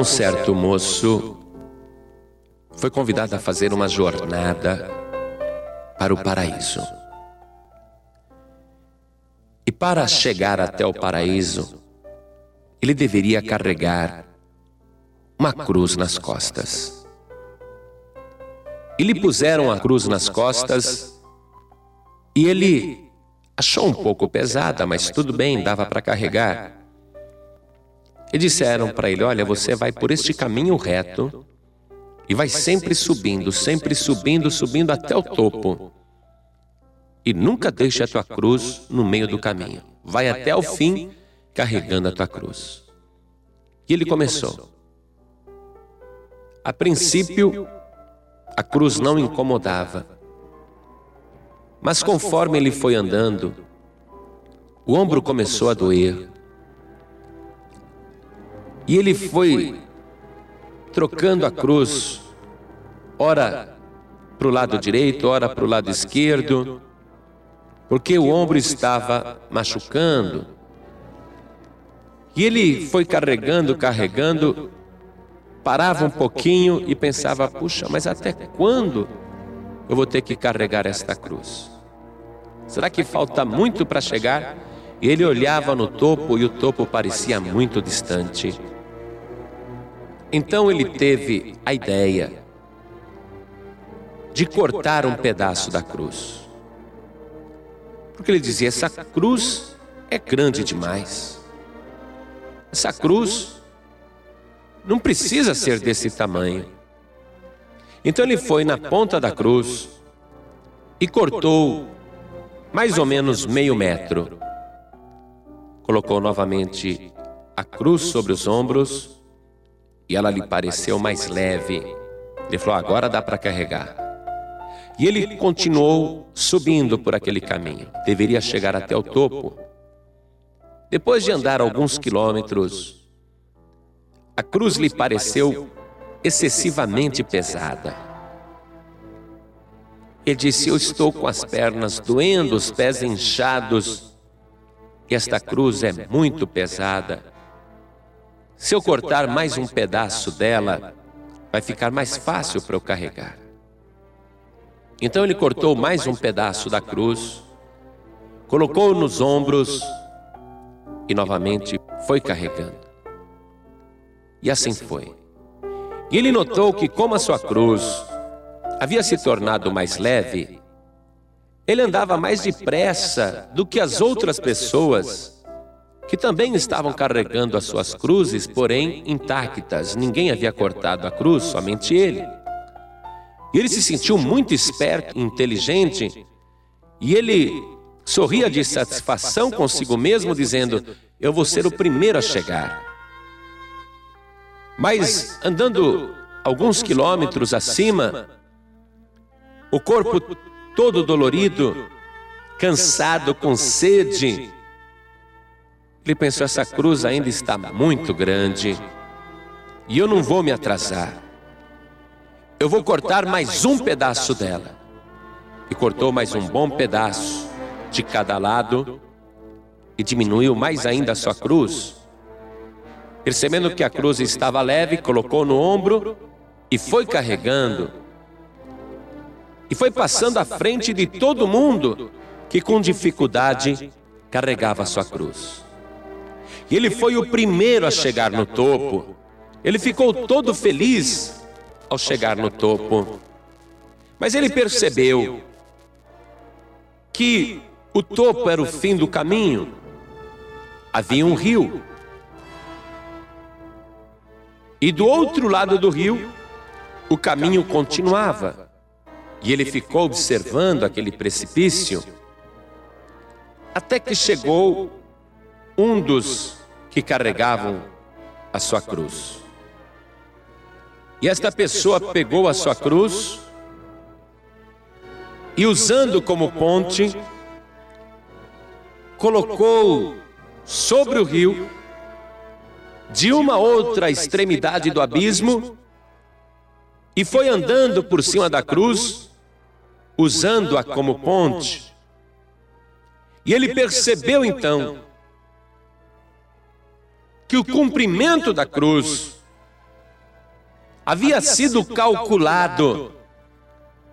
Um certo moço foi convidado a fazer uma jornada para o paraíso. E para chegar até o paraíso, ele deveria carregar uma cruz nas costas. E lhe puseram a cruz nas costas e ele achou um pouco pesada, mas tudo bem, dava para carregar. E disseram para ele: Olha, você vai por este caminho reto e vai sempre subindo, sempre subindo, subindo até o topo. E nunca deixe a tua cruz no meio do caminho. Vai até o fim carregando a tua cruz. E ele começou. A princípio, a cruz não incomodava. Mas conforme ele foi andando, o ombro começou a doer. E ele foi trocando a cruz, ora para o lado direito, ora para o lado esquerdo, porque o ombro estava machucando. E ele foi carregando, carregando, parava um pouquinho e pensava: puxa, mas até quando eu vou ter que carregar esta cruz? Será que falta muito para chegar? E ele olhava no topo e o topo parecia muito distante. Então ele teve a ideia de cortar um pedaço da cruz. Porque ele dizia: essa cruz é grande demais. Essa cruz não precisa ser desse tamanho. Então ele foi na ponta da cruz e cortou mais ou menos meio metro. Colocou novamente a cruz sobre os ombros e ela lhe pareceu mais leve. Ele falou: agora dá para carregar. E ele continuou subindo por aquele caminho. Deveria chegar até o topo. Depois de andar alguns quilômetros, a cruz lhe pareceu excessivamente pesada. Ele disse: Eu estou com as pernas doendo, os pés inchados, e esta cruz é muito pesada. Se eu cortar mais um pedaço dela, vai ficar mais fácil para eu carregar. Então ele cortou mais um pedaço da cruz, colocou nos ombros e novamente foi carregando. E assim foi. E ele notou que, como a sua cruz havia se tornado mais leve, ele andava mais depressa do que as outras pessoas que também estavam carregando as suas cruzes, porém intactas. Ninguém havia cortado a cruz, somente ele. E ele se sentiu muito esperto, inteligente, e ele sorria de satisfação consigo mesmo, dizendo: Eu vou ser o primeiro a chegar. Mas andando alguns quilômetros acima, o corpo todo dolorido, cansado, com sede, ele pensou: essa cruz ainda está muito grande e eu não vou me atrasar. Eu vou cortar mais um pedaço dela. E cortou mais um bom pedaço de cada lado e diminuiu mais ainda a sua cruz Percebendo que a cruz estava leve, colocou no ombro e foi carregando. E foi passando à frente de todo mundo que com dificuldade carregava sua cruz. E ele foi o primeiro a chegar no topo. Ele ficou todo feliz ao chegar no topo. Mas ele percebeu que o topo era o fim do caminho. Havia um rio e do outro lado do rio, o caminho continuava. E ele ficou observando aquele precipício, até que chegou um dos que carregavam a sua cruz. E esta pessoa pegou a sua cruz e, usando como ponte, colocou sobre o rio de uma outra extremidade do abismo e foi andando por cima da cruz, usando-a como ponte. E ele percebeu então que o cumprimento da cruz havia sido calculado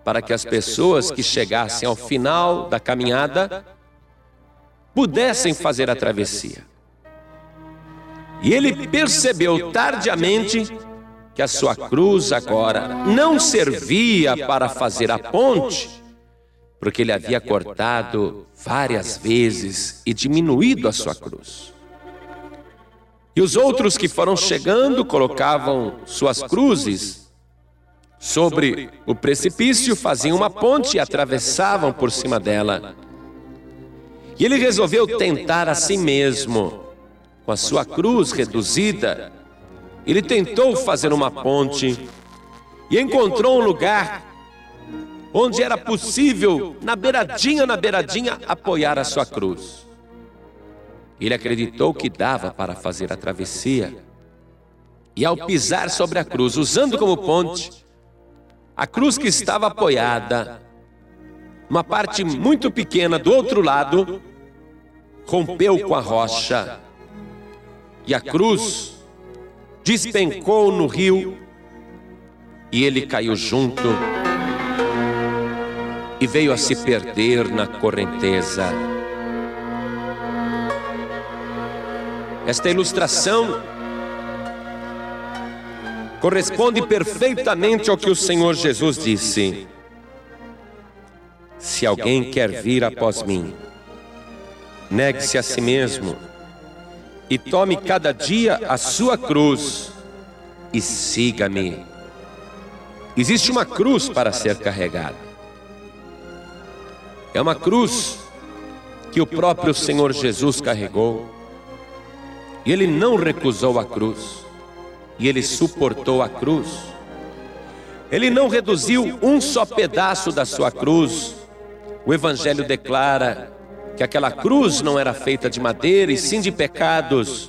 para que as pessoas que chegassem ao final da caminhada pudessem fazer a travessia. E ele percebeu tardiamente que a sua cruz agora não servia para fazer a ponte, porque ele havia cortado várias vezes e diminuído a sua cruz. E os outros que foram chegando colocavam suas cruzes sobre o precipício, faziam uma ponte e atravessavam por cima dela. E ele resolveu tentar a si mesmo, com a sua cruz reduzida. Ele tentou fazer uma ponte e encontrou um lugar onde era possível, na beiradinha, na beiradinha, apoiar a sua cruz. Ele acreditou que dava para fazer a travessia. E ao pisar sobre a cruz, usando como ponte, a cruz que estava apoiada, uma parte muito pequena do outro lado, rompeu com a rocha. E a cruz despencou no rio e ele caiu junto e veio a se perder na correnteza. Esta ilustração corresponde perfeitamente ao que o Senhor Jesus disse: Se alguém quer vir após mim, negue-se a si mesmo e tome cada dia a sua cruz e siga-me. Existe uma cruz para ser carregada. É uma cruz que o próprio Senhor Jesus carregou. E ele não recusou a cruz, e ele suportou a cruz. Ele não reduziu um só pedaço da sua cruz. O Evangelho declara que aquela cruz não era feita de madeira e sim de pecados,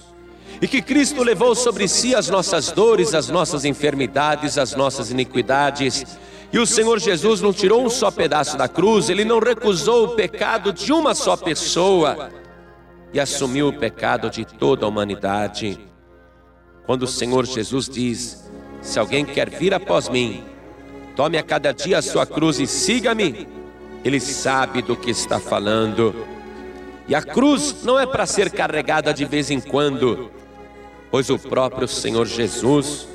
e que Cristo levou sobre si as nossas dores, as nossas enfermidades, as nossas iniquidades. E o Senhor Jesus não tirou um só pedaço da cruz, ele não recusou o pecado de uma só pessoa, e assumiu o pecado de toda a humanidade. Quando o Senhor Jesus diz: Se alguém quer vir após mim, tome a cada dia a sua cruz e siga-me, ele sabe do que está falando. E a cruz não é para ser carregada de vez em quando, pois o próprio Senhor Jesus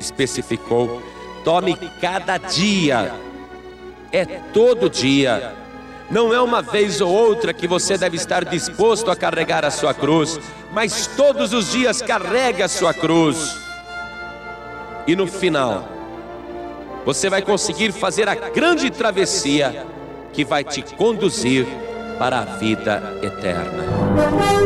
especificou: tome cada dia, é todo dia não é uma vez ou outra que você deve estar disposto a carregar a sua cruz, mas todos os dias carregue a sua cruz. E no final, você vai conseguir fazer a grande travessia que vai te conduzir para a vida eterna.